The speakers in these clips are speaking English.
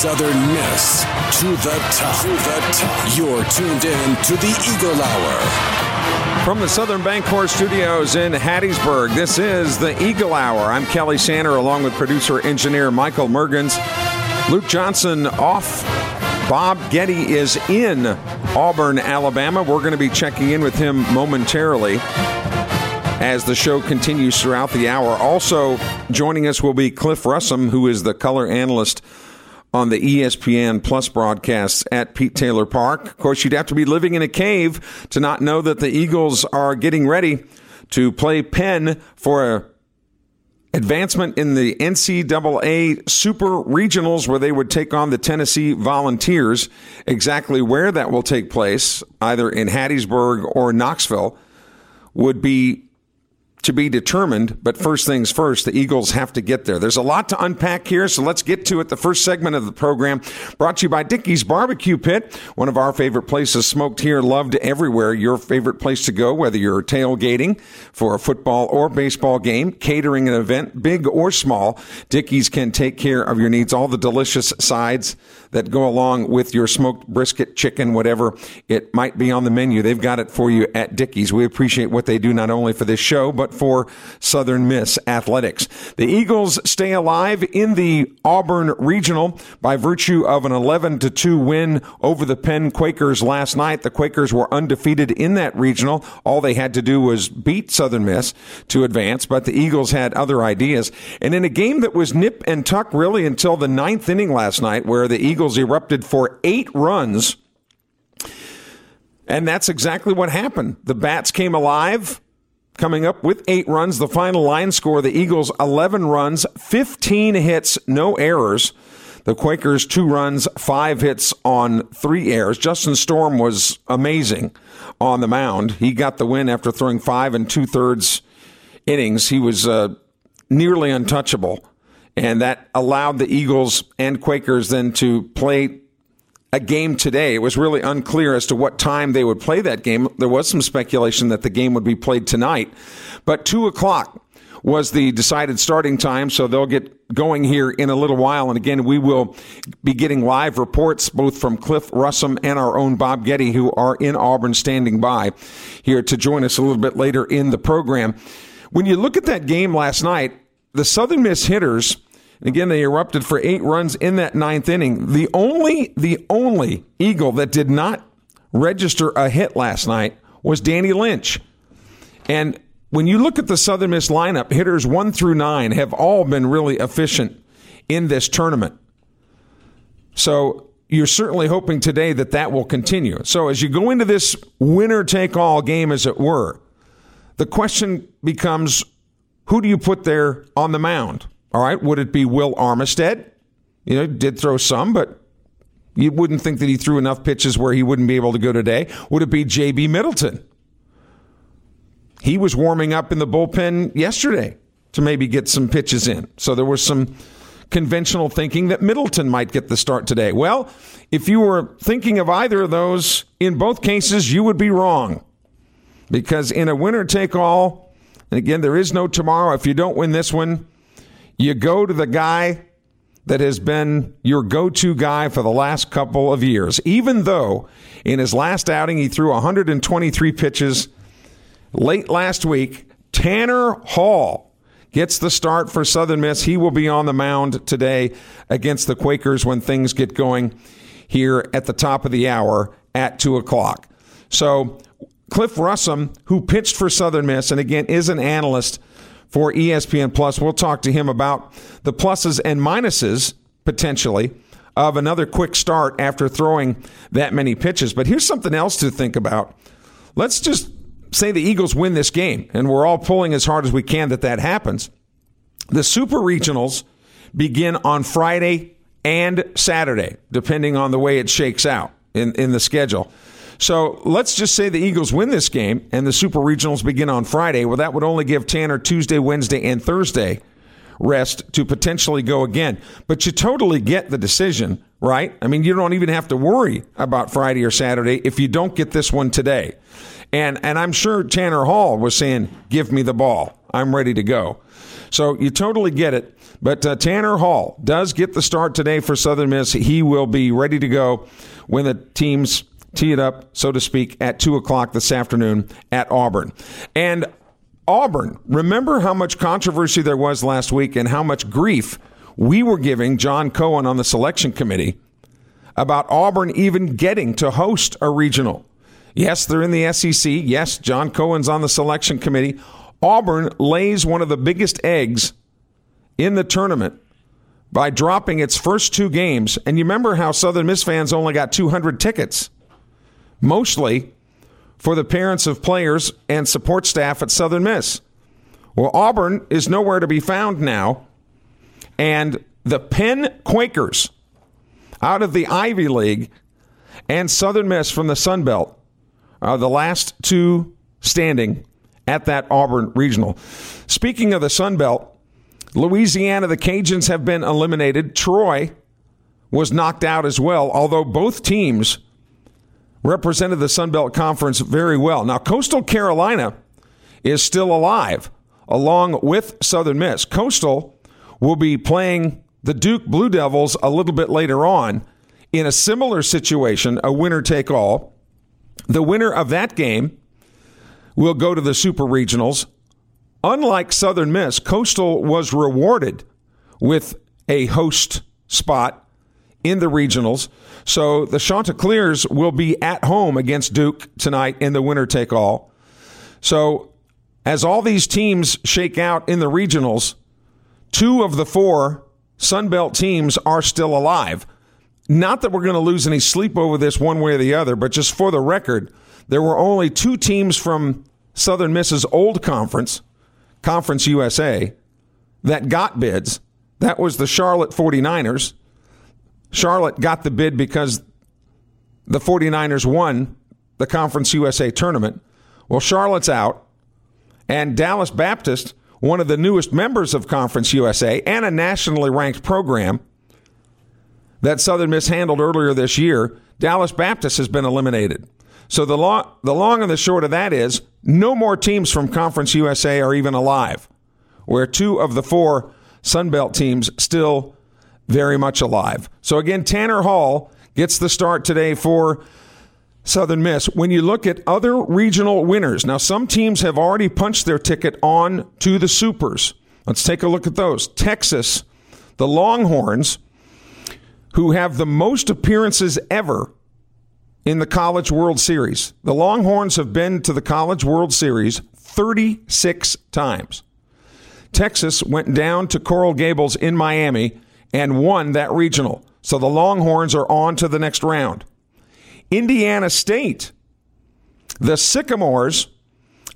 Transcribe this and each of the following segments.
Southern Miss to the top. To the top. You're tuned in to the Eagle Hour. From the Southern Bancorp Studios in Hattiesburg, this is the Eagle Hour. I'm Kelly Sander along with producer engineer Michael Mergens. Luke Johnson off. Bob Ghetti is in Auburn, Alabama. We're going to be checking in with him momentarily as the show continues throughout the hour. Also joining us will be Cliff Russom, who is the color analyst on the ESPN Plus broadcasts at Pete Taylor Park. Of course, you'd have to be living in a cave to not know that the Eagles are getting ready to play Penn for advancement in the NCAA Super Regionals where they would take on the Tennessee Volunteers. Exactly where that will take place, either in Hattiesburg or Knoxville, would be to be determined, but first things first, the Eagles have to get there. There's a lot to unpack here, so let's get to it. The first segment of the program brought to you by Dickey's Barbecue Pit, one of our favorite places, smoked here, loved everywhere. Your favorite place to go, whether you're tailgating for a football or baseball game, catering an event, big or small, Dickey's can take care of your needs. All the delicious sides that go along with your smoked brisket, chicken, whatever it might be on the menu. They've got it for you at Dickey's. We appreciate what they do not only for this show, but for Southern Miss Athletics. The Eagles stay alive in the Auburn Regional by virtue of an 11 to 2 win over the Penn Quakers last night. The Quakers were undefeated in that regional. All they had to do was beat Southern Miss to advance, but the Eagles had other ideas. And in a game that was nip and tuck really until the ninth inning last night, where the Eagles erupted for eight runs. And that's exactly what happened. The Bats came alive, coming up with eight runs. The final line score the Eagles 11 runs, 15 hits, no errors. The Quakers two runs, five hits on three errors. Justin Storm was amazing on the mound. He got the win after throwing five and two thirds innings. He was uh, nearly untouchable. And that allowed the Eagles and Quakers then to play a game today. It was really unclear as to what time they would play that game. There was some speculation that the game would be played tonight, but two o'clock was the decided starting time, so they'll get going here in a little while. And again, we will be getting live reports both from Cliff Russom and our own Bob Ghetti, who are in Auburn standing by here to join us a little bit later in the program. When you look at that game last night, the Southern Miss hitters, again, they erupted for eight runs in that ninth inning. The only, the only Eagle that did not register a hit last night was Danny Lynch. And when you look at the Southern Miss lineup, hitters one through nine have all been really efficient in this tournament. So you're certainly hoping today that that will continue. So as you go into this winner take all game, as it were, the question becomes who do you put there on the mound? All right, would it be Will Armistead? You know, did throw some, but you wouldn't think that he threw enough pitches where he wouldn't be able to go today. Would it be J.B. Middleton? He was warming up in the bullpen yesterday to maybe get some pitches in. So there was some conventional thinking that Middleton might get the start today. Well, if you were thinking of either of those, in both cases, you would be wrong. Because in a winner take all, and again, there is no tomorrow. If you don't win this one, you go to the guy that has been your go to guy for the last couple of years. Even though in his last outing he threw 123 pitches late last week, Tanner Hall gets the start for Southern Miss. He will be on the mound today against the Quakers when things get going here at the top of the hour at 2 o'clock. So, Cliff Russom, who pitched for Southern Miss and again is an analyst for ESPN Plus, we'll talk to him about the pluses and minuses potentially of another quick start after throwing that many pitches. But here's something else to think about. Let's just say the Eagles win this game, and we're all pulling as hard as we can that that happens. The Super Regionals begin on Friday and Saturday, depending on the way it shakes out in, in the schedule. So let's just say the Eagles win this game and the Super Regionals begin on Friday. Well, that would only give Tanner Tuesday, Wednesday, and Thursday rest to potentially go again. But you totally get the decision, right? I mean, you don't even have to worry about Friday or Saturday if you don't get this one today. And and I'm sure Tanner Hall was saying, "Give me the ball. I'm ready to go." So you totally get it. But uh, Tanner Hall does get the start today for Southern Miss. He will be ready to go when the teams tee it up, so to speak, at 2 o'clock this afternoon at Auburn. And Auburn, remember how much controversy there was last week and how much grief we were giving John Cohen on the selection committee about Auburn even getting to host a regional. Yes, they're in the SEC. Yes, John Cohen's on the selection committee. Auburn lays one of the biggest eggs in the tournament by dropping its first two games. And you remember how Southern Miss fans only got 200 tickets, mostly for the parents of players and support staff at Southern Miss. Well, Auburn is nowhere to be found now. And the Penn Quakers out of the Ivy League and Southern Miss from the Sun Belt are the last two standing at that Auburn regional. Speaking of the Sun Belt, Louisiana, the Cajuns have been eliminated. Troy was knocked out as well, although both teams represented the Sun Belt Conference very well. Now, Coastal Carolina is still alive, along with Southern Miss. Coastal will be playing the Duke Blue Devils a little bit later on in a similar situation, a winner take all. The winner of that game will go to the Super Regionals. Unlike Southern Miss, Coastal was rewarded with a host spot in the regionals. So the Chanticleers will be at home against Duke tonight in the winner take all. So as all these teams shake out in the regionals, two of the four Sunbelt teams are still alive. Not that we're going to lose any sleep over this one way or the other, but just for the record, there were only two teams from Southern Miss's old conference, Conference USA, that got bids. That was the Charlotte 49ers. Charlotte got the bid because the 49ers won the Conference USA tournament. Well, Charlotte's out, and Dallas Baptist, one of the newest members of Conference USA and a nationally ranked program, that Southern Miss handled earlier this year, Dallas Baptist has been eliminated. So the long, the long and the short of that is no more teams from Conference USA are even alive, where two of the four Sun Belt teams still very much alive. So again, Tanner Hall gets the start today for Southern Miss. When you look at other regional winners, now some teams have already punched their ticket on to the Supers. Let's take a look at those. Texas, the Longhorns who have the most appearances ever in the College World Series. The Longhorns have been to the College World Series 36 times. Texas went down to Coral Gables in Miami and won that regional. So the Longhorns are on to the next round. Indiana State, the Sycamores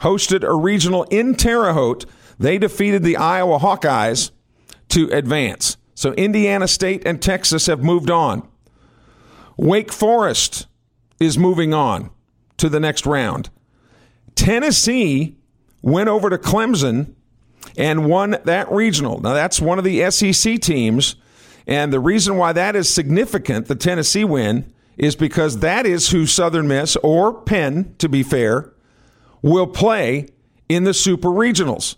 hosted a regional in Terre Haute. They defeated the Iowa Hawkeyes to advance. So Indiana State and Texas have moved on. Wake Forest is moving on to the next round. Tennessee went over to Clemson and won that regional. Now, that's one of the SEC teams. And the reason why that is significant, the Tennessee win, is because that is who Southern Miss or Penn, to be fair, will play in the Super Regionals.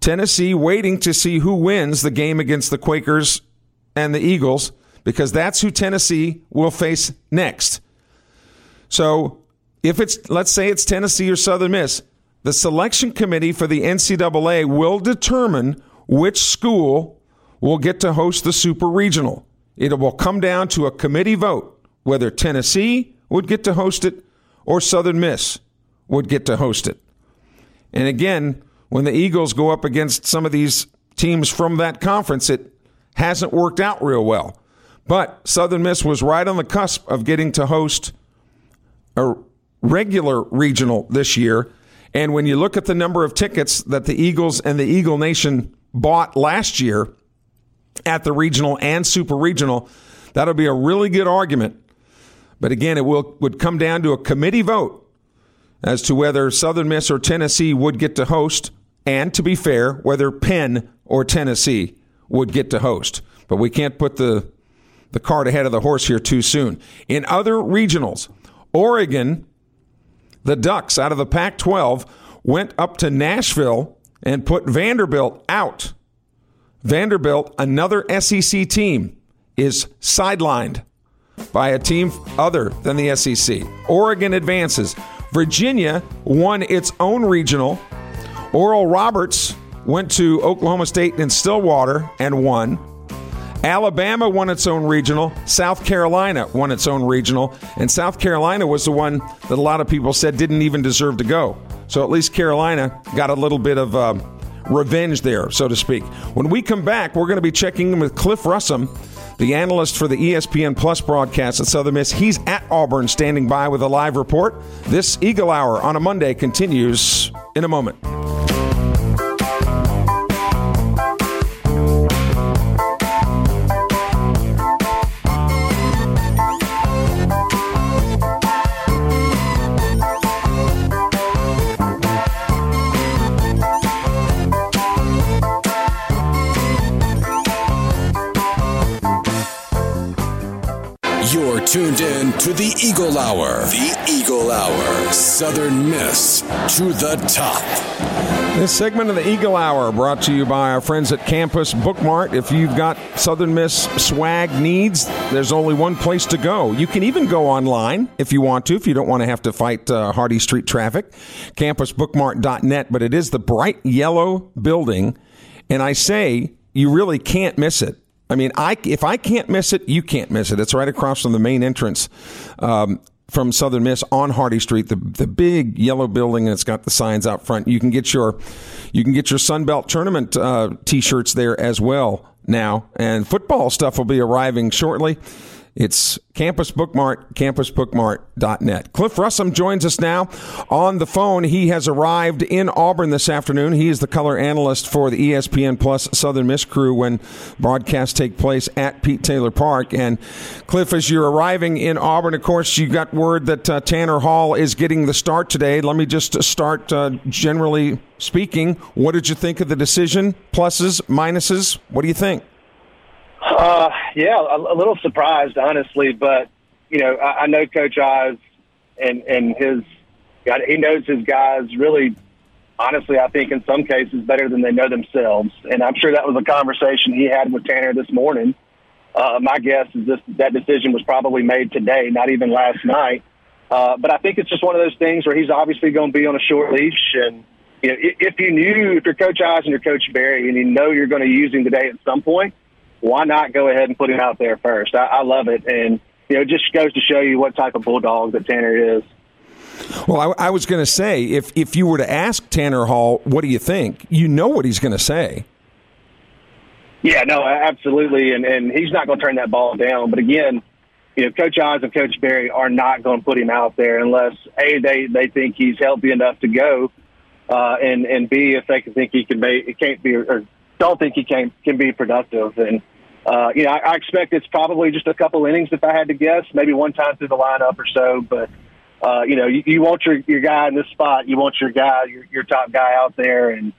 Tennessee waiting to see who wins the game against the Quakers and the Eagles because that's who Tennessee will face next. So if it's, let's say it's Tennessee or Southern Miss, the selection committee for the NCAA will determine which school will get to host the Super Regional. It will come down to a committee vote whether Tennessee would get to host it or Southern Miss would get to host it. And again, when the Eagles go up against some of these teams from that conference, it hasn't worked out real well. But Southern Miss was right on the cusp of getting to host a regular regional this year. And when you look at the number of tickets that the Eagles and the Eagle Nation bought last year at the regional and super regional, that'll be a really good argument. But again, it will would come down to a committee vote as to whether Southern Miss or Tennessee would get to host, and to be fair, whether Penn or Tennessee would get to host. But we can't put the the cart ahead of the horse here too soon. In other regionals, Oregon, the Ducks out of the Pac 12, went up to Nashville and put Vanderbilt out. Vanderbilt, another SEC team, is sidelined by a team other than the SEC. Oregon advances. Virginia won its own regional. Oral Roberts went to Oklahoma State in Stillwater and won. Alabama won its own regional. South Carolina won its own regional. And South Carolina was the one that a lot of people said didn't even deserve to go. So at least Carolina got a little bit of um, revenge there, so to speak. When we come back, we're going to be checking in with Cliff Russom, the analyst for the ESPN Plus broadcast at Southern Miss. He's at Auburn standing by with a live report. This Eagle Hour on a Monday continues in a moment. Tuned in to the Eagle Hour. The Eagle Hour. Southern Miss to the top. This segment of the Eagle Hour brought to you by our friends at Campus Bookmart. If you've got Southern Miss swag needs, there's only one place to go. You can even go online if you want to, if you don't want to have to fight uh, Hardy Street traffic. Campusbookmart.net, but it is the bright yellow building, and I say you really can't miss it. I mean, I if I can't miss it, you can't miss it. It's right across from the main entrance. Um, from Southern Miss on Hardy Street, the the big yellow building, and it's got the signs out front. You can get your you can get your Sunbelt tournament uh, t-shirts there as well now, and football stuff will be arriving shortly. It's Campus Bookmart, campusbookmart.net. Cliff Russom joins us now on the phone. He has arrived in Auburn this afternoon. He is the color analyst for the ESPN Plus Southern Miss crew when broadcasts take place at Pete Taylor Park. And Cliff, as you're arriving in Auburn, of course, you got word that uh, Tanner Hall is getting the start today. Let me just start uh, generally speaking. What did you think of the decision? Pluses, minuses? What do you think? Uh, yeah, a, a little surprised, honestly, but you know, I, I know Coach Oz and and his he knows his guys really. Honestly, I think in some cases better than they know themselves, and I'm sure that was a conversation he had with Tanner this morning. Uh, my guess is this that decision was probably made today, not even last night. Uh, but I think it's just one of those things where he's obviously going to be on a short leash, and you know, if you knew if you're Coach Oz and you're Coach Berry, and you know you're going to use him today at some point, why not go ahead and put him out there first? I, I love it, and you know, it just goes to show you what type of bulldog that Tanner is. Well, I, I was going to say, if if you were to ask Tanner Hall, what do you think? You know what he's going to say. Yeah, no, absolutely, and and he's not going to turn that ball down. But again, you know, Coach Oz and Coach Berry are not going to put him out there unless a they they think he's healthy enough to go, uh, and and b if they can think he can make it can't be or don't think he can can be productive. And uh, you know, I, I expect it's probably just a couple innings if I had to guess, maybe one time through the lineup or so. But uh, you know, you, you want your your guy in this spot, you want your guy, your your top guy out there. And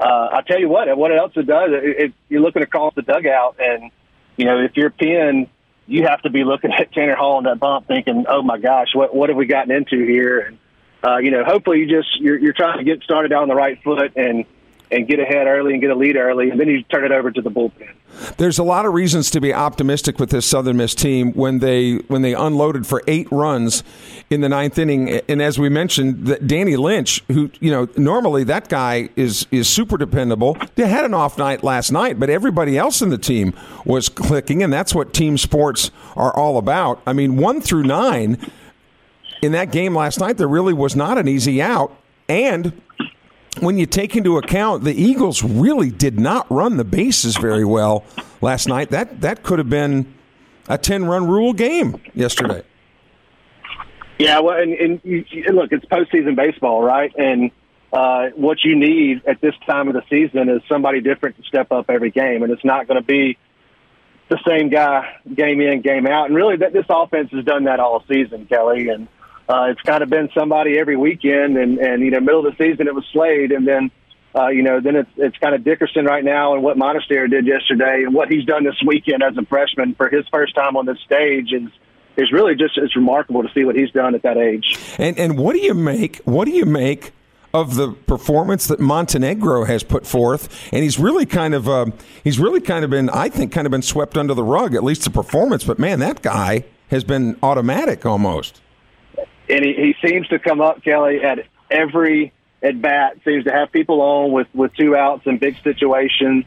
uh, I tell you what, what else it does, it, it, you're looking across the dugout, and you know, if you're Penn, you have to be looking at Tanner Hall on that bump, thinking, "Oh my gosh, what what have we gotten into here?" And uh, you know, hopefully, you just you're, you're trying to get started on the right foot and and get ahead early and get a lead early, and then you turn it over to the bullpen. There's a lot of reasons to be optimistic with this Southern Miss team when they when they unloaded for eight runs in the ninth inning, and as we mentioned, that Danny Lynch, who you know normally that guy is is super dependable, they had an off night last night, but everybody else in the team was clicking, and that's what team sports are all about. I mean, one through nine in that game last night, there really was not an easy out, and when you take into account the Eagles really did not run the bases very well last night, that that could have been a ten run rule game yesterday. Yeah, well, and, and look, it's postseason baseball, right? And uh, what you need at this time of the season is somebody different to step up every game, and it's not going to be the same guy game in, game out. And really, that this offense has done that all season, Kelly. And uh, it's kind of been somebody every weekend, and and you know, middle of the season it was Slade, and then uh, you know, then it's it's kind of Dickerson right now, and what Monistere did yesterday, and what he's done this weekend as a freshman for his first time on this stage is is really just it's remarkable to see what he's done at that age. And and what do you make? What do you make? Of the performance that Montenegro has put forth, and he's really kind of uh, he's really kind of been I think kind of been swept under the rug at least the performance. But man, that guy has been automatic almost and he, he seems to come up, Kelly, at every at bat. Seems to have people on with with two outs in big situations,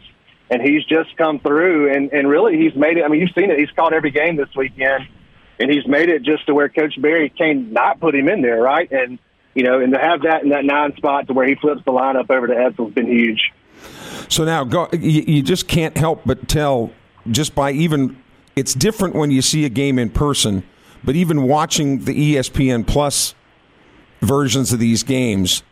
and he's just come through. And and really, he's made it. I mean, you've seen it. He's caught every game this weekend, and he's made it just to where Coach Berry can not put him in there, right? And you know, and to have that in that nine spot to where he flips the lineup over to Etzel's been huge. So now, go, you just can't help but tell just by even it's different when you see a game in person but even watching the ESPN Plus versions of these games,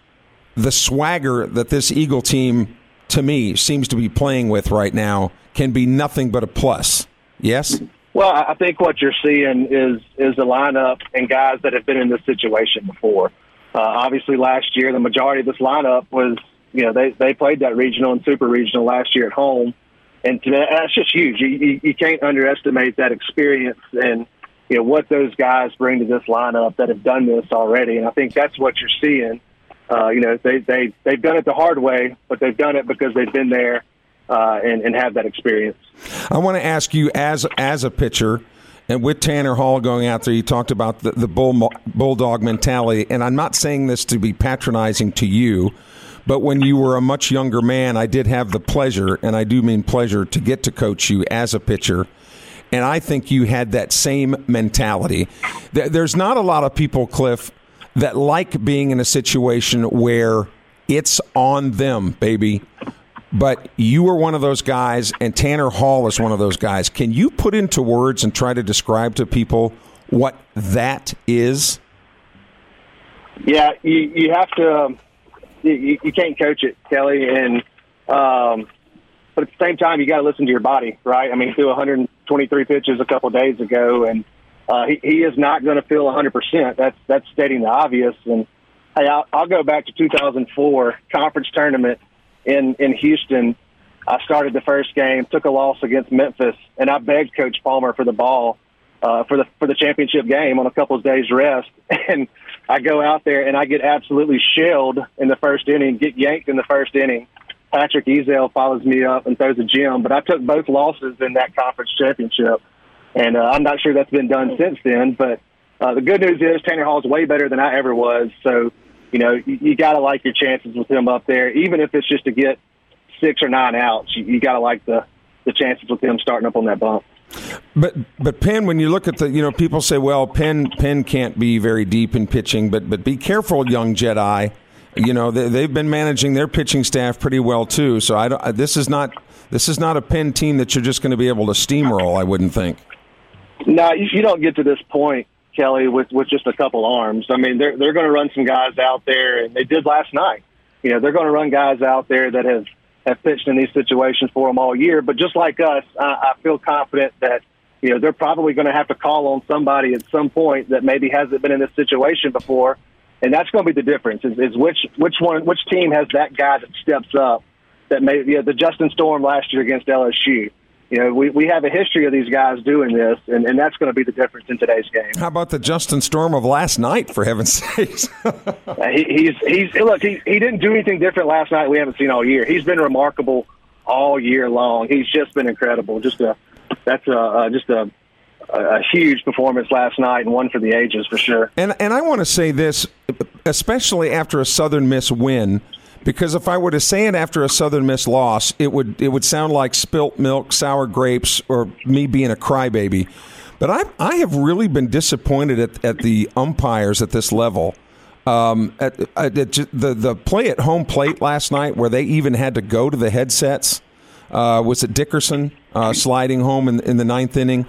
the swagger that this Eagle team, to me, seems to be playing with right now can be nothing but a plus. Yes? Well, I think what you're seeing is is a lineup and guys that have been in this situation before. Uh, obviously, last year the majority of this lineup was, you know, they they played that regional and super regional last year at home, and that's just huge. You, you, you can't underestimate that experience and you know what those guys bring to this lineup that have done this already, and I think that's what you're seeing. Uh, you know, they they they've done it the hard way, but they've done it because they've been there uh, and and have that experience. I want to ask you as as a pitcher. And with Tanner Hall going out there, you talked about the, the bull, bulldog mentality. And I'm not saying this to be patronizing to you, but when you were a much younger man, I did have the pleasure, and I do mean pleasure, to get to coach you as a pitcher. And I think you had that same mentality. There's not a lot of people, Cliff, that like being in a situation where it's on them, baby. But you were one of those guys, and Tanner Hall is one of those guys. Can you put into words and try to describe to people what that is? Yeah, you, you have to. Um, you, you can't coach it, Kelly, and um, but at the same time, you got to listen to your body, right? I mean, through 100 23 pitches a couple days ago, and uh, he, he is not going to feel 100%. That's that's stating the obvious. And hey, I'll, I'll go back to 2004 conference tournament in in Houston. I started the first game, took a loss against Memphis, and I begged Coach Palmer for the ball uh, for the for the championship game on a couple of days rest. And I go out there and I get absolutely shelled in the first inning, get yanked in the first inning. Patrick Ezel follows me up and throws a gem. But I took both losses in that conference championship, and uh, I'm not sure that's been done since then. But uh, the good news is Tanner Hall is way better than I ever was. So, you know, you, you got to like your chances with him up there, even if it's just to get six or nine outs. You, you got to like the the chances with him starting up on that bump. But but Penn, when you look at the, you know, people say, well, Penn Penn can't be very deep in pitching, but but be careful, young Jedi you know they, have been managing their pitching staff pretty well too. So I don't, this is not this is not a Penn team that you're just going to be able to steamroll. I wouldn't think. No, you, you don't get to this point, Kelly, with with just a couple arms. I mean, they're they're going to run some guys out there, and they did last night. You know, they're going to run guys out there that have have pitched in these situations for them all year. But just like us, I, I feel confident that you know they're probably going to have to call on somebody at some point that maybe hasn't been in this situation before and that's going to be the difference. Is, is which which one which team has that guy that steps up that made you know, the Justin Storm last year against LSU. you know, we, we have a history of these guys doing this, and, and that's going to be the difference in today's game. How about the Justin Storm of last night, for heaven's sakes? uh, he, he's, he's, look, he, he didn't do anything different last night we haven't seen all year. He's been remarkable all year long. He's just been incredible. Just a, that's a, uh, just a, a huge performance last night and one for the ages for sure. And and I want to say this, especially after a Southern Miss win, because if I were to say it after a Southern Miss loss, it would it would sound like spilt milk, sour grapes, or me being a crybaby. But I I have really been disappointed at, at the umpires at this level. Um, at, at the the play at home plate last night, where they even had to go to the headsets, uh, was it Dickerson uh, sliding home in, in the ninth inning?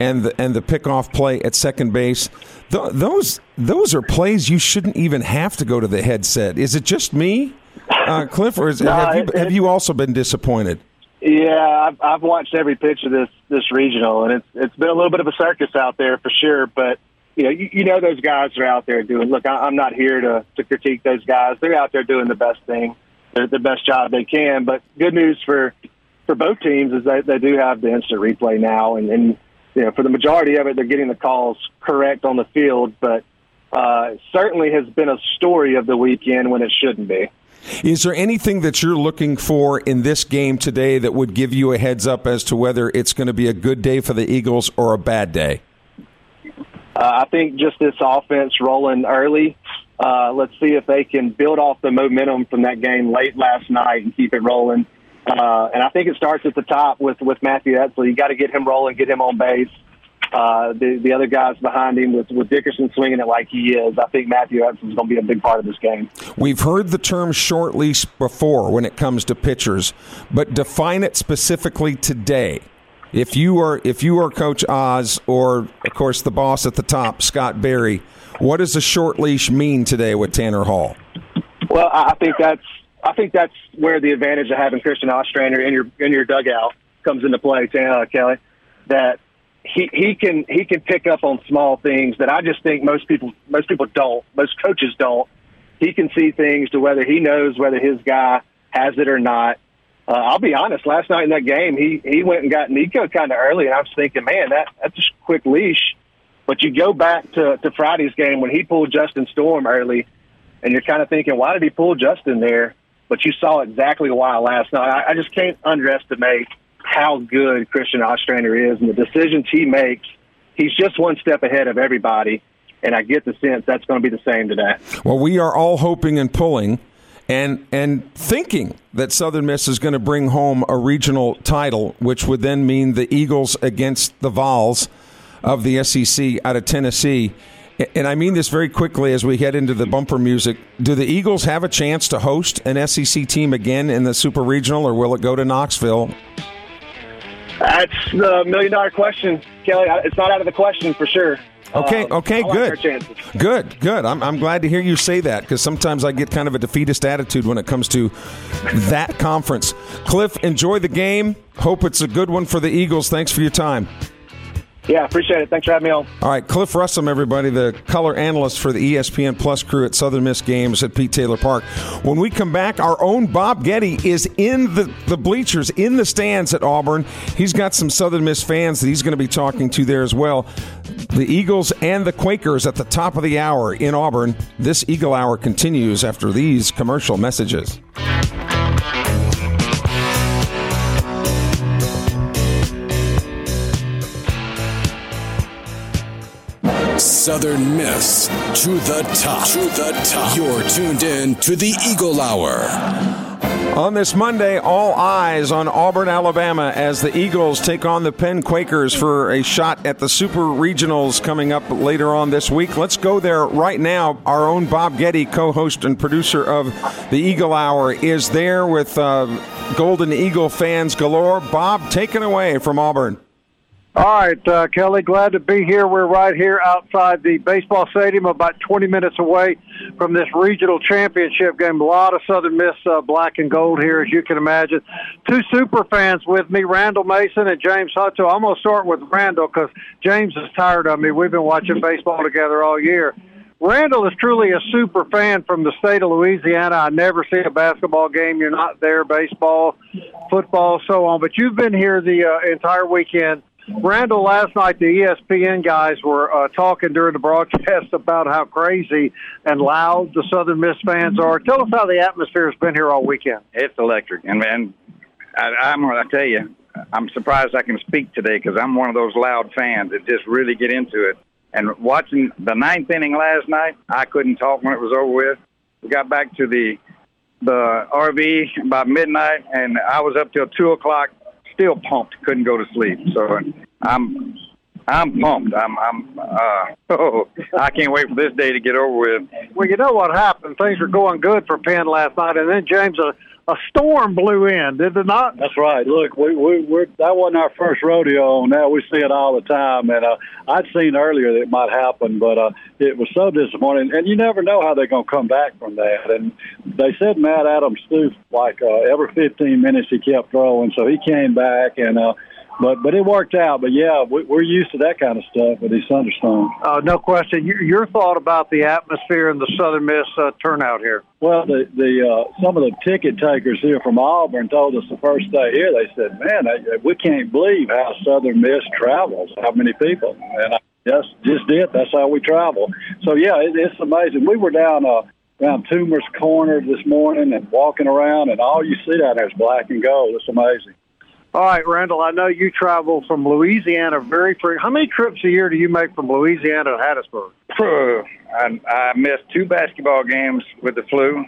And the and the pickoff play at second base. Th- those those are plays you shouldn't even have to go to the headset. Is it just me, uh, Cliff, or is, no, have, you, it, have you also been disappointed? Yeah, I've, I've watched every pitch of this this regional, and it's it's been a little bit of a circus out there for sure. But you know, you, you know those guys are out there doing. Look, I, I'm not here to to critique those guys. They're out there doing the best thing, the, the best job they can. But good news for for both teams is that they do have the instant replay now, and, and you know, for the majority of it, they're getting the calls correct on the field, but uh, certainly has been a story of the weekend when it shouldn't be. Is there anything that you're looking for in this game today that would give you a heads up as to whether it's going to be a good day for the Eagles or a bad day? Uh, I think just this offense rolling early. Uh, let's see if they can build off the momentum from that game late last night and keep it rolling. Uh, and I think it starts at the top with, with Matthew Etzel. You got to get him rolling, get him on base. Uh, the, the other guys behind him with, with Dickerson swinging it like he is. I think Matthew is going to be a big part of this game. We've heard the term short leash before when it comes to pitchers, but define it specifically today. If you are if you are Coach Oz or of course the boss at the top, Scott Berry, what does a short leash mean today with Tanner Hall? Well, I think that's I think that's where the advantage of having Christian Ostrander in your in your dugout comes into play, Kelly. That he he can he can pick up on small things that I just think most people most people don't. Most coaches don't. He can see things to whether he knows whether his guy has it or not. Uh, I'll be honest. Last night in that game, he he went and got Nico kind of early, and I was thinking, man, that that's a quick leash. But you go back to to Friday's game when he pulled Justin Storm early, and you're kind of thinking, why did he pull Justin there? But you saw exactly why last night. I, I just can't underestimate how good Christian Ostrander is and the decisions he makes. He's just one step ahead of everybody, and I get the sense that's going to be the same today. Well, we are all hoping and pulling and and thinking that Southern Miss is going to bring home a regional title, which would then mean the Eagles against the Vols of the SEC out of Tennessee. And I mean this very quickly as we head into the bumper music. Do the Eagles have a chance to host an SEC team again in the Super Regional, or will it go to Knoxville? That's the million dollar question, Kelly. It's not out of the question for sure. Okay, um, okay, good. good, good. I'm, I'm glad to hear you say that because sometimes I get kind of a defeatist attitude when it comes to that conference. Cliff, enjoy the game. Hope it's a good one for the Eagles. Thanks for your time. Yeah, appreciate it. Thanks for having me on. All right, Cliff Russom, everybody, the color analyst for the ESPN Plus crew at Southern Miss Games at Pete Taylor Park. When we come back, our own Bob Ghetti is in the, the bleachers, in the stands at Auburn. He's got some Southern Miss fans that he's going to be talking to there as well. The Eagles and the Quakers at the top of the hour in Auburn. This Eagle Hour continues after these commercial messages. Southern Miss to the top. To the top. You're tuned in to the Eagle Hour. On this Monday, all eyes on Auburn, Alabama, as the Eagles take on the Penn Quakers for a shot at the Super Regionals coming up later on this week. Let's go there right now. Our own Bob Ghetti, co host and producer of the Eagle Hour, is there with uh, Golden Eagle fans galore. Bob, take it away from Auburn. All right, uh, Kelly, glad to be here. We're right here outside the baseball stadium, about 20 minutes away from this regional championship game. A lot of Southern Miss uh, black and gold here, as you can imagine. Two super fans with me, Randall Mason and James Hutto. I'm going to start with Randall because James is tired of me. We've been watching baseball together all year. Randall is truly a super fan from the state of Louisiana. I never see a basketball game. You're not there, baseball, football, so on. But you've been here the uh, entire weekend. Randall, last night the ESPN guys were uh, talking during the broadcast about how crazy and loud the Southern Miss fans are. Tell us how the atmosphere has been here all weekend. It's electric, and man, I, I'm going to tell you, I'm surprised I can speak today because I'm one of those loud fans that just really get into it. And watching the ninth inning last night, I couldn't talk when it was over with. We got back to the the RV by midnight, and I was up till two o'clock, still pumped, couldn't go to sleep. So I'm I'm pumped. I'm I'm uh, oh, I can't wait for this day to get over with. Well, you know what happened? Things were going good for Penn last night, and then James, a, a storm blew in, did it not? That's right. Look, we we we're, that wasn't our first rodeo on that. We see it all the time, and uh, I'd seen earlier that it might happen, but uh, it was so disappointing. And you never know how they're going to come back from that. And they said Matt Adams threw like uh, every 15 minutes he kept throwing, so he came back and. uh but but it worked out. But yeah, we, we're used to that kind of stuff with these thunderstorms. Uh, no question. Your, your thought about the atmosphere and the Southern Miss uh, turnout here? Well, the the uh, some of the ticket takers here from Auburn told us the first day here. They said, "Man, I, we can't believe how Southern Miss travels. How many people?" And I just just did. That's how we travel. So yeah, it, it's amazing. We were down. Uh, around Toomer's Corner this morning and walking around, and all you see down there is black and gold. It's amazing. All right, Randall, I know you travel from Louisiana very frequently. How many trips a year do you make from Louisiana to Hattiesburg? I, I missed two basketball games with the flu,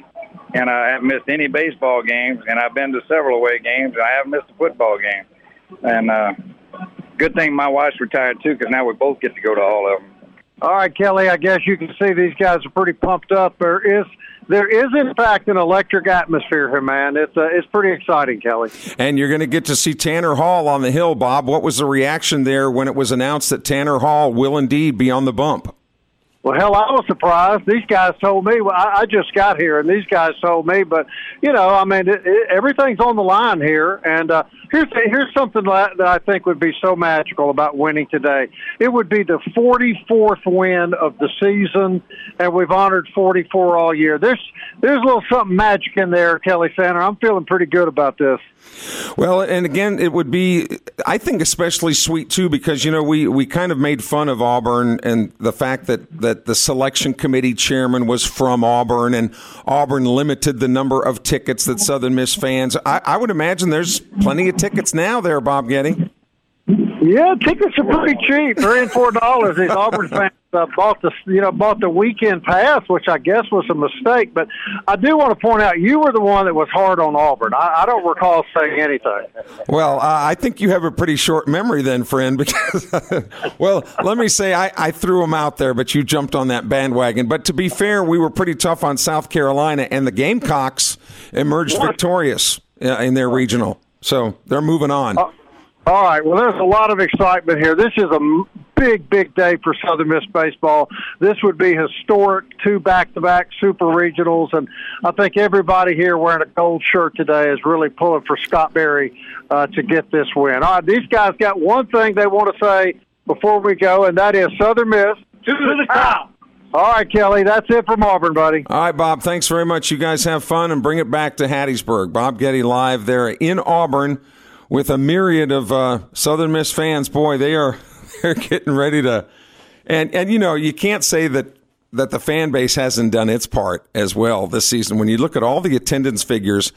and I haven't missed any baseball games, and I've been to several away games, and I haven't missed a football game. And uh, good thing my wife's retired, too, because now we both get to go to all of them. All right, Kelly, I guess you can see these guys are pretty pumped up. There is there is in fact an electric atmosphere here, man. It's uh, it's pretty exciting, Kelly. And you're going to get to see Tanner Hall on the hill, Bob. What was the reaction there when it was announced that Tanner Hall will indeed be on the bump? Well, hell, I was surprised. These guys told me. Well, I, I just got here, and these guys told me. But you know, I mean, it, it, everything's on the line here. And uh, here's here's something that, that I think would be so magical about winning today. It would be the 44th win of the season, and we've honored 44 all year. There's there's a little something magic in there, Kelly Center. I'm feeling pretty good about this. Well, and again, it would be, I think, especially sweet too, because you know we we kind of made fun of Auburn and the fact that that the selection committee chairman was from Auburn, and Auburn limited the number of tickets that Southern Miss fans. I, I would imagine there's plenty of tickets now there, Bob Ghetti. Yeah, tickets are pretty cheap, three and four dollars. These Auburn fans uh, bought the you know bought the weekend pass, which I guess was a mistake. But I do want to point out you were the one that was hard on Auburn. I, I don't recall saying anything. Well, uh, I think you have a pretty short memory then, friend. Because well, let me say I, I threw them out there, but you jumped on that bandwagon. But to be fair, we were pretty tough on South Carolina, and the Gamecocks emerged what? victorious uh, in their regional. So they're moving on. Uh, all right. Well, there's a lot of excitement here. This is a big, big day for Southern Miss baseball. This would be historic, two back-to-back super regionals, and I think everybody here wearing a gold shirt today is really pulling for Scott Berry uh, to get this win. All right, these guys got one thing they want to say before we go, and that is Southern Miss to the top. All right, Kelly, that's it from Auburn, buddy. All right, Bob, thanks very much. You guys have fun and bring it back to Hattiesburg. Bob Ghetti live there in Auburn with a myriad of uh, Southern Miss fans. Boy, they are they're getting ready to, and and you know you can't say that that the fan base hasn't done its part as well this season. When you look at all the attendance figures,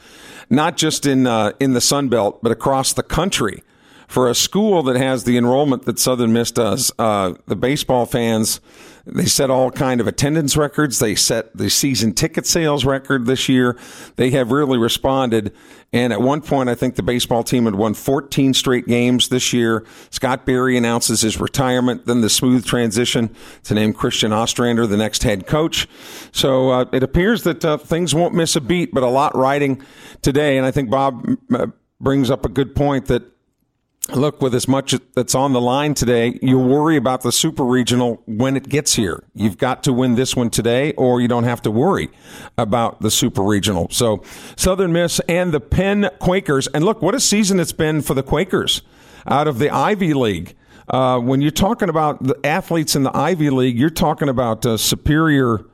not just in uh, in the Sun Belt but across the country, for a school that has the enrollment that Southern Miss does, uh, the baseball fans they set all kind of attendance records. They set the season ticket sales record this year. They have really responded. And at one point, I think the baseball team had won 14 straight games this year. Scott Berry announces his retirement, then the smooth transition to name Christian Ostrander the next head coach. So uh, it appears that uh, things won't miss a beat, but a lot riding today. And I think Bob uh, brings up a good point that look, with as much that's on the line today, you worry about the super regional when it gets here. You've got to win this one today, or you don't have to worry about the super regional. So, Southern Miss and the Penn Quakers. And look, what a season it's been for the Quakers out of the Ivy League. uh, when you're talking about the athletes in the Ivy League, you're talking about uh, superior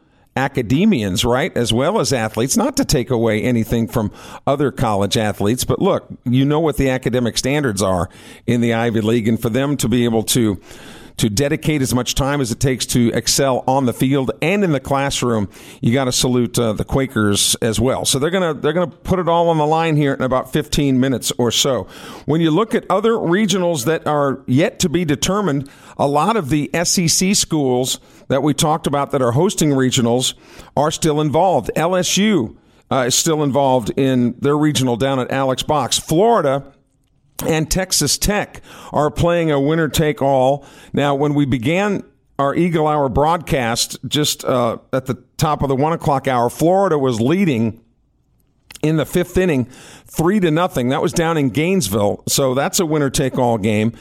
academians, right, as well as athletes, not to take away anything from other college athletes, but look, you know what the academic standards are in the Ivy League, and for them to be able to to dedicate as much time as it takes to excel on the field and in the classroom, you got to salute uh, the Quakers as well. So they're gonna they're gonna put it all on the line here in about 15 minutes or so. When you look at other regionals that are yet to be determined, a lot of the SEC schools that we talked about that are hosting regionals are still involved. LSU uh, is still involved in their regional down at Alex Box. Florida and Texas Tech are playing a winner take all. Now, when we began our Eagle Hour broadcast just uh, at the top of the one o'clock hour, Florida was leading in the fifth inning, three to nothing. That was down in Gainesville, so that's a winner take all game.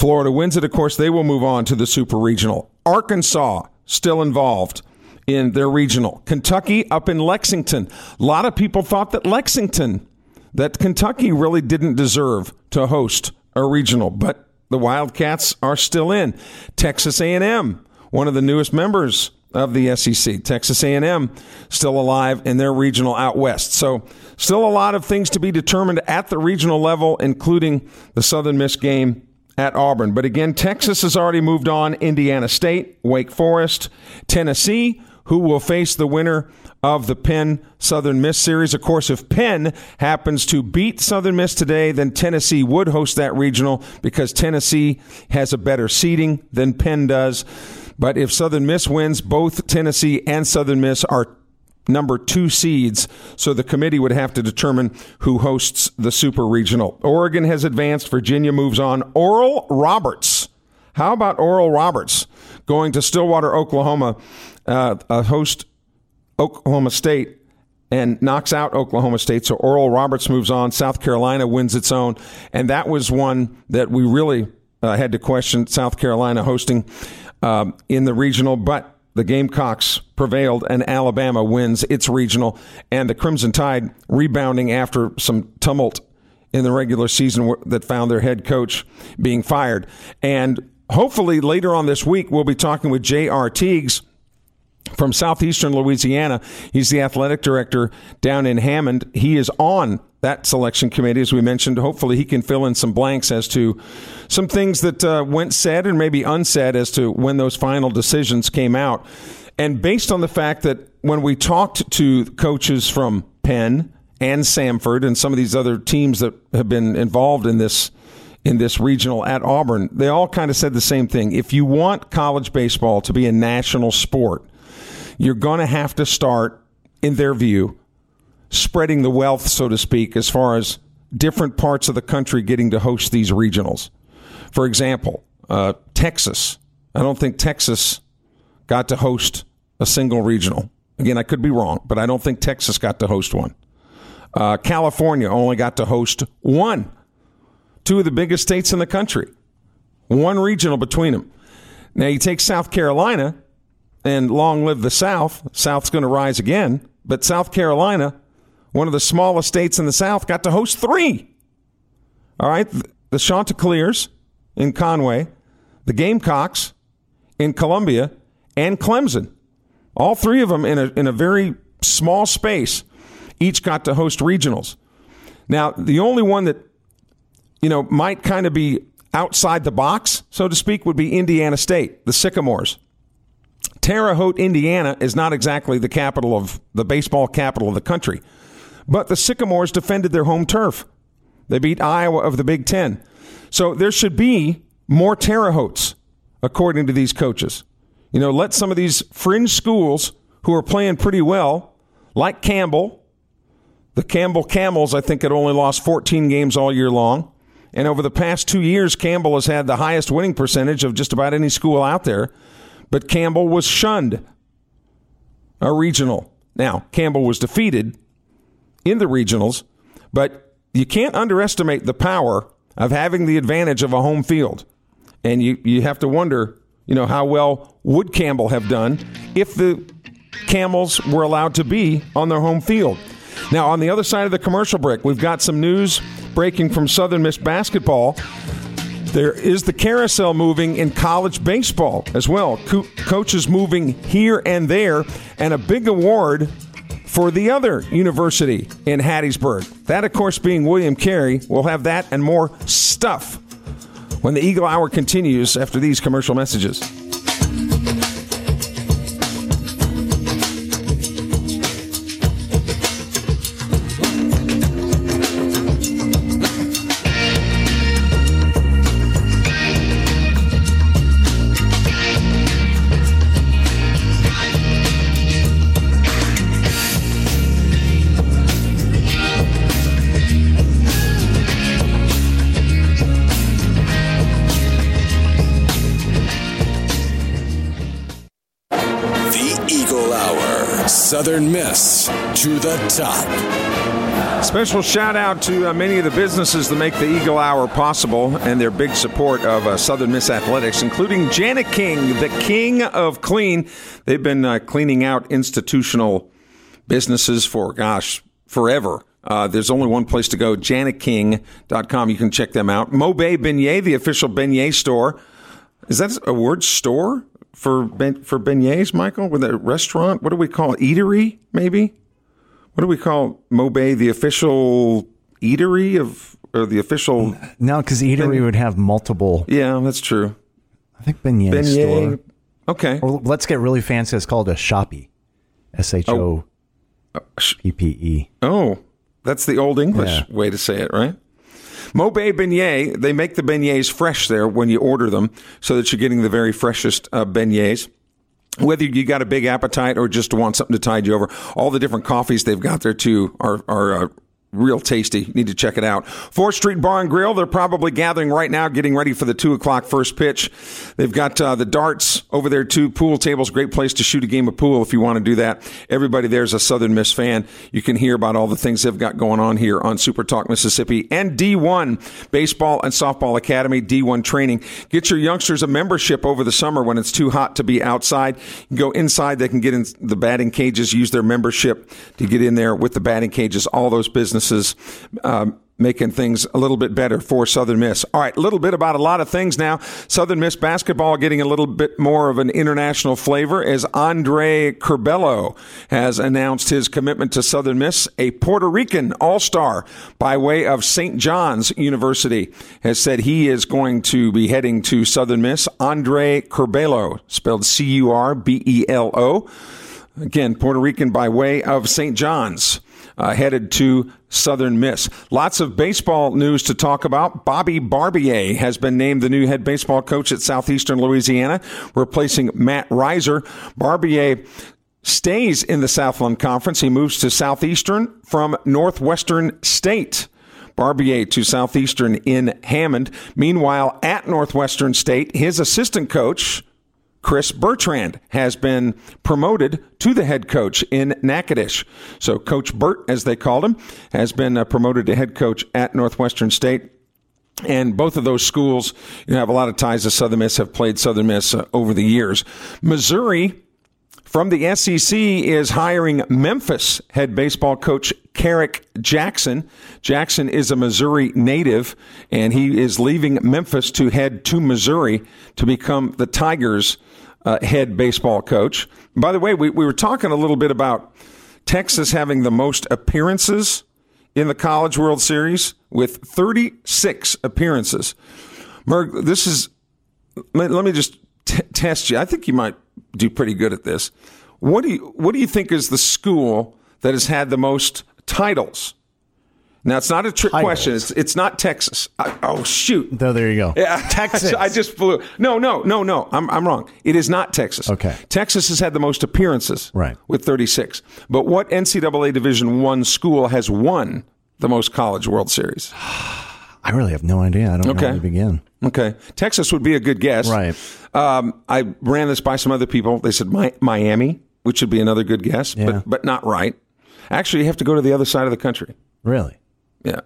Florida wins it. Of course, they will move on to the Super Regional. Arkansas still involved in their regional. Kentucky up in Lexington. A lot of people thought that Lexington that Kentucky really didn't deserve to host a regional, but the Wildcats are still in. Texas A&M, one of the newest members of the SEC, Texas A&M still alive in their regional out west. So, still a lot of things to be determined at the regional level including the Southern Miss game at Auburn. But again, Texas has already moved on. Indiana State, Wake Forest, Tennessee, who will face the winner of the Penn Southern Miss series. Of course, if Penn happens to beat Southern Miss today, then Tennessee would host that regional because Tennessee has a better seeding than Penn does. But if Southern Miss wins, both Tennessee and Southern Miss are number two seeds, so the committee would have to determine who hosts the super regional. Oregon has advanced, Virginia moves on. Oral Roberts. How about Oral Roberts going to Stillwater, Oklahoma, uh, host Oklahoma State and knocks out Oklahoma State. So Oral Roberts moves on. South Carolina wins its own. And that was one that we really uh, had to question South Carolina hosting um, in the regional. But the Gamecocks prevailed and Alabama wins its regional. And the Crimson Tide rebounding after some tumult in the regular season that found their head coach being fired. And hopefully later on this week, we'll be talking with Jay Artigues from southeastern Louisiana. He's the athletic director down in Hammond. He is on that selection committee, as we mentioned. Hopefully, he can fill in some blanks as to some things that uh, went said and maybe unsaid as to when those final decisions came out. And based on the fact that when we talked to coaches from Penn and Samford and some of these other teams that have been involved in this in this regional at Auburn, they all kind of said the same thing. If you want college baseball to be a national sport, you're going to have to start, in their view, spreading the wealth, so to speak, as far as different parts of the country getting to host these regionals. For example, uh, Texas. I don't think Texas got to host a single regional. Again, I could be wrong, but I don't think Texas got to host one. Uh, California only got to host one. Two of the biggest states in the country. One regional between them. Now you take South Carolina, and long live the South. South's going to rise again. But South Carolina, one of the smallest states in the South, got to host three. All right, the Chanticleers in Conway, the Gamecocks in Columbia, and Clemson. All three of them in a, in a very small space, each got to host regionals. Now, the only one that, you know, might kind of be outside the box, so to speak, would be Indiana State, the Sycamores. Terre Haute, Indiana is not exactly the capital of the baseball capital of the country, but the Sycamores defended their home turf. They beat Iowa of the Big Ten. So there should be more Terre Hautes, according to these coaches. You know, let some of these fringe schools who are playing pretty well, like Campbell, the Campbell Camels, I think, had only lost 14 games all year long. And over the past two years, Campbell has had the highest winning percentage of just about any school out there but Campbell was shunned. A regional. Now, Campbell was defeated in the regionals, but you can't underestimate the power of having the advantage of a home field. And you, you have to wonder, you know, how well would Campbell have done if the Camels were allowed to be on their home field. Now, on the other side of the commercial break, we've got some news breaking from Southern Miss basketball. There is the carousel moving in college baseball as well. Co- coaches moving here and there, and a big award for the other university in Hattiesburg. That, of course, being William Carey. We'll have that and more stuff when the Eagle Hour continues after these commercial messages. Miss to the top. Special shout out to uh, many of the businesses that make the Eagle Hour possible and their big support of uh, Southern Miss Athletics, including Jani-King, the king of clean. They've been uh, cleaning out institutional businesses for, gosh, forever. Uh, there's only one place to go, janiking.com. You can check them out. Mobay Beignet, the official beignet store. Is that a word, store? For ben, for beignets, Michael, with a restaurant, what do we call it? Eatery, maybe? what do we call Mobay, the official eatery of, or the official? No, because eatery Ben- would have multiple. Yeah, that's true. I think beignet, Beignet. store. Okay. Or let's get really fancy. It's called a shoppy. S H O P P E. Oh, oh, that's the old English Yeah. way to say it, right? Mobay Beignet, they make the beignets fresh there when you order them so that you're getting the very freshest uh, beignets. Whether you got a big appetite or just want something to tide you over, all the different coffees they've got there too are, are uh, real tasty. Need to check it out. Fourth Street Bar and Grill, they're probably gathering right now, getting ready for the two o'clock first pitch. They've got uh, the darts over there too, pool tables, great place to shoot a game of pool if you want to do that. Everybody there's a Southern Miss fan. You can hear about all the things they've got going on here on Super Talk Mississippi and D1 Baseball and Softball Academy, D1 training. Get your youngsters a membership over the summer when it's too hot to be outside. You go inside, they can get in the batting cages, use their membership to get in there with the batting cages, all those businesses. Um, making things a little bit better for Southern Miss. All right, a little bit about a lot of things now. Southern Miss basketball getting a little bit more of an international flavor as Andre Curbelo has announced his commitment to Southern Miss, a Puerto Rican all-star by way of St. John's University has said he is going to be heading to Southern Miss. Andre Curbelo, spelled C-U-R-B-E-L-O. Again, Puerto Rican by way of St. John's, uh, headed to Southern Miss. Lots of baseball news to talk about. Bobby Barbier has been named the new head baseball coach at Southeastern Louisiana, replacing Matt Riser. Barbier stays in the Southland Conference. He moves to Southeastern from Northwestern State. Barbier to Southeastern in Hammond. Meanwhile, at Northwestern State, his assistant coach, Chris Bertrand has been promoted to the head coach in Natchitoches. So Coach Burt, as they called him, has been uh, promoted to head coach at Northwestern State. And both of those schools you know, have a lot of ties to Southern Miss, have played Southern Miss uh, over the years. Missouri from the SEC is hiring Memphis head baseball coach Kerrick Jackson. Jackson is a Missouri native, and he is leaving Memphis to head to Missouri to become the Tigers' uh, head baseball coach. By the way, we, we were talking a little bit about Texas having the most appearances in the College World Series with 36 appearances. Merg, this is, let, let me just t- test you. I think you might do pretty good at this. What do you, what do you think is the school that has had the most titles? Now, it's not a trick Titles. question. It's, it's not Texas. I, oh, shoot. Though there you go. Yeah, Texas. I just flew. No, no, no, no. I'm, I'm wrong. It is not Texas. Okay. Texas has had the most appearances. Right. With 36. But what NCAA Division One school has won the most College World Series? I really have no idea. I don't know Okay. where to begin. Okay. Texas would be a good guess. Right. Um, I ran this by some other people. They said Mi- Miami, which would be another good guess, Yeah. but, but not right. Actually, you have to go to the other side of the country. Really? Yeah.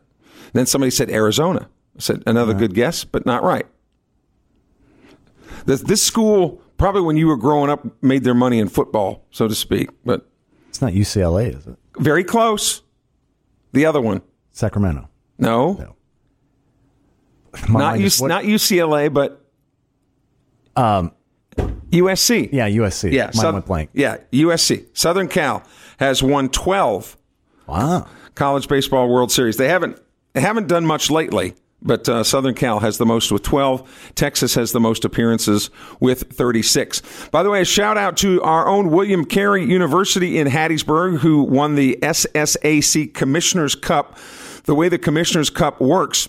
Then somebody said Arizona. I said another good guess, but not right. This, this school, probably when you were growing up, made their money in football, so to speak, but It's not UCLA, is it? very close. The other one. Sacramento. No. No. not U- not UCLA, but um, USC. Yeah, USC. Yeah, mine South- went blank. Yeah, USC. Southern Cal has won 12 Wow. college baseball World Series. They haven't they haven't done much lately, but uh, Southern Cal has the most with 12. Texas has the most appearances with 36. By the way, a shout out to our own William Carey University in Hattiesburg, who won the SSAC Commissioners Cup. The way the Commissioners Cup works,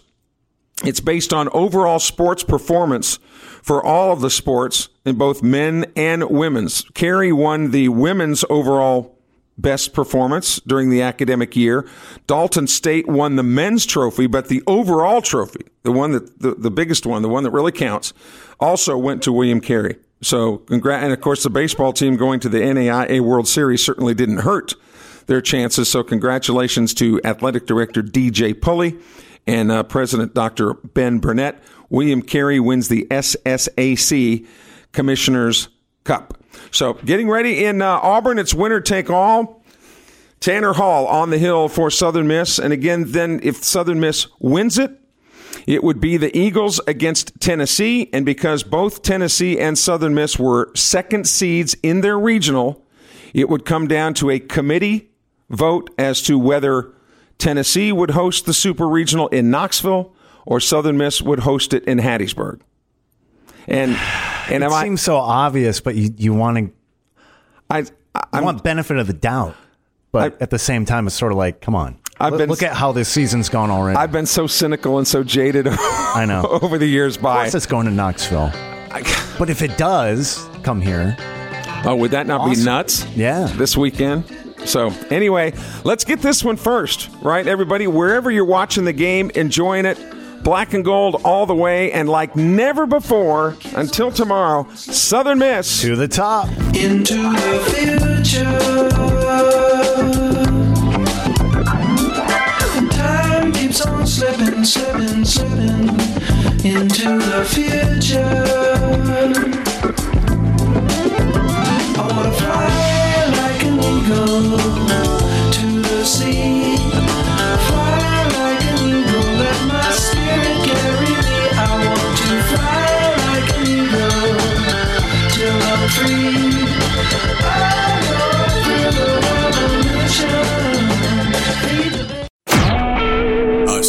it's based on overall sports performance for all of the sports in both men and women's. Carey won the women's overall best performance during the academic year. Dalton State won the men's trophy, but the overall trophy, the one that the, the biggest one, the one that really counts, also went to William Carey. So, congrat- and of course, the baseball team going to the NAIA World Series certainly didn't hurt their chances. So, congratulations to athletic director DJ Pulley and uh, President Dr. Ben Burnett. William Carey wins the SSAC Commissioners Cup. So, getting ready in uh, Auburn, it's winner take all. Tanner Hall on the hill for Southern Miss. And again, then if Southern Miss wins it, it would be the Eagles against Tennessee. And because both Tennessee and Southern Miss were second seeds in their regional, it would come down to a committee vote as to whether Tennessee would host the Super Regional in Knoxville or Southern Miss would host it in Hattiesburg. And and it am I, seems so obvious, but you, you want to I, I want benefit of the doubt. But at the same time, it's sort of like, come on. I've Look- been- look at how this season's gone already. I've been so cynical and so jaded I know. over the years by. course, it's going to Knoxville. But if it does come here, Oh, would that not be nuts? Yeah. This weekend. So, anyway, let's get this one first, right? Everybody, wherever you're watching the game, enjoying it, black and gold all the way, and like never before, until tomorrow, Southern Miss. to the top. into the future. Time keeps on slipping, slipping, slipping into the future. I wanna fly like an eagle to the sea.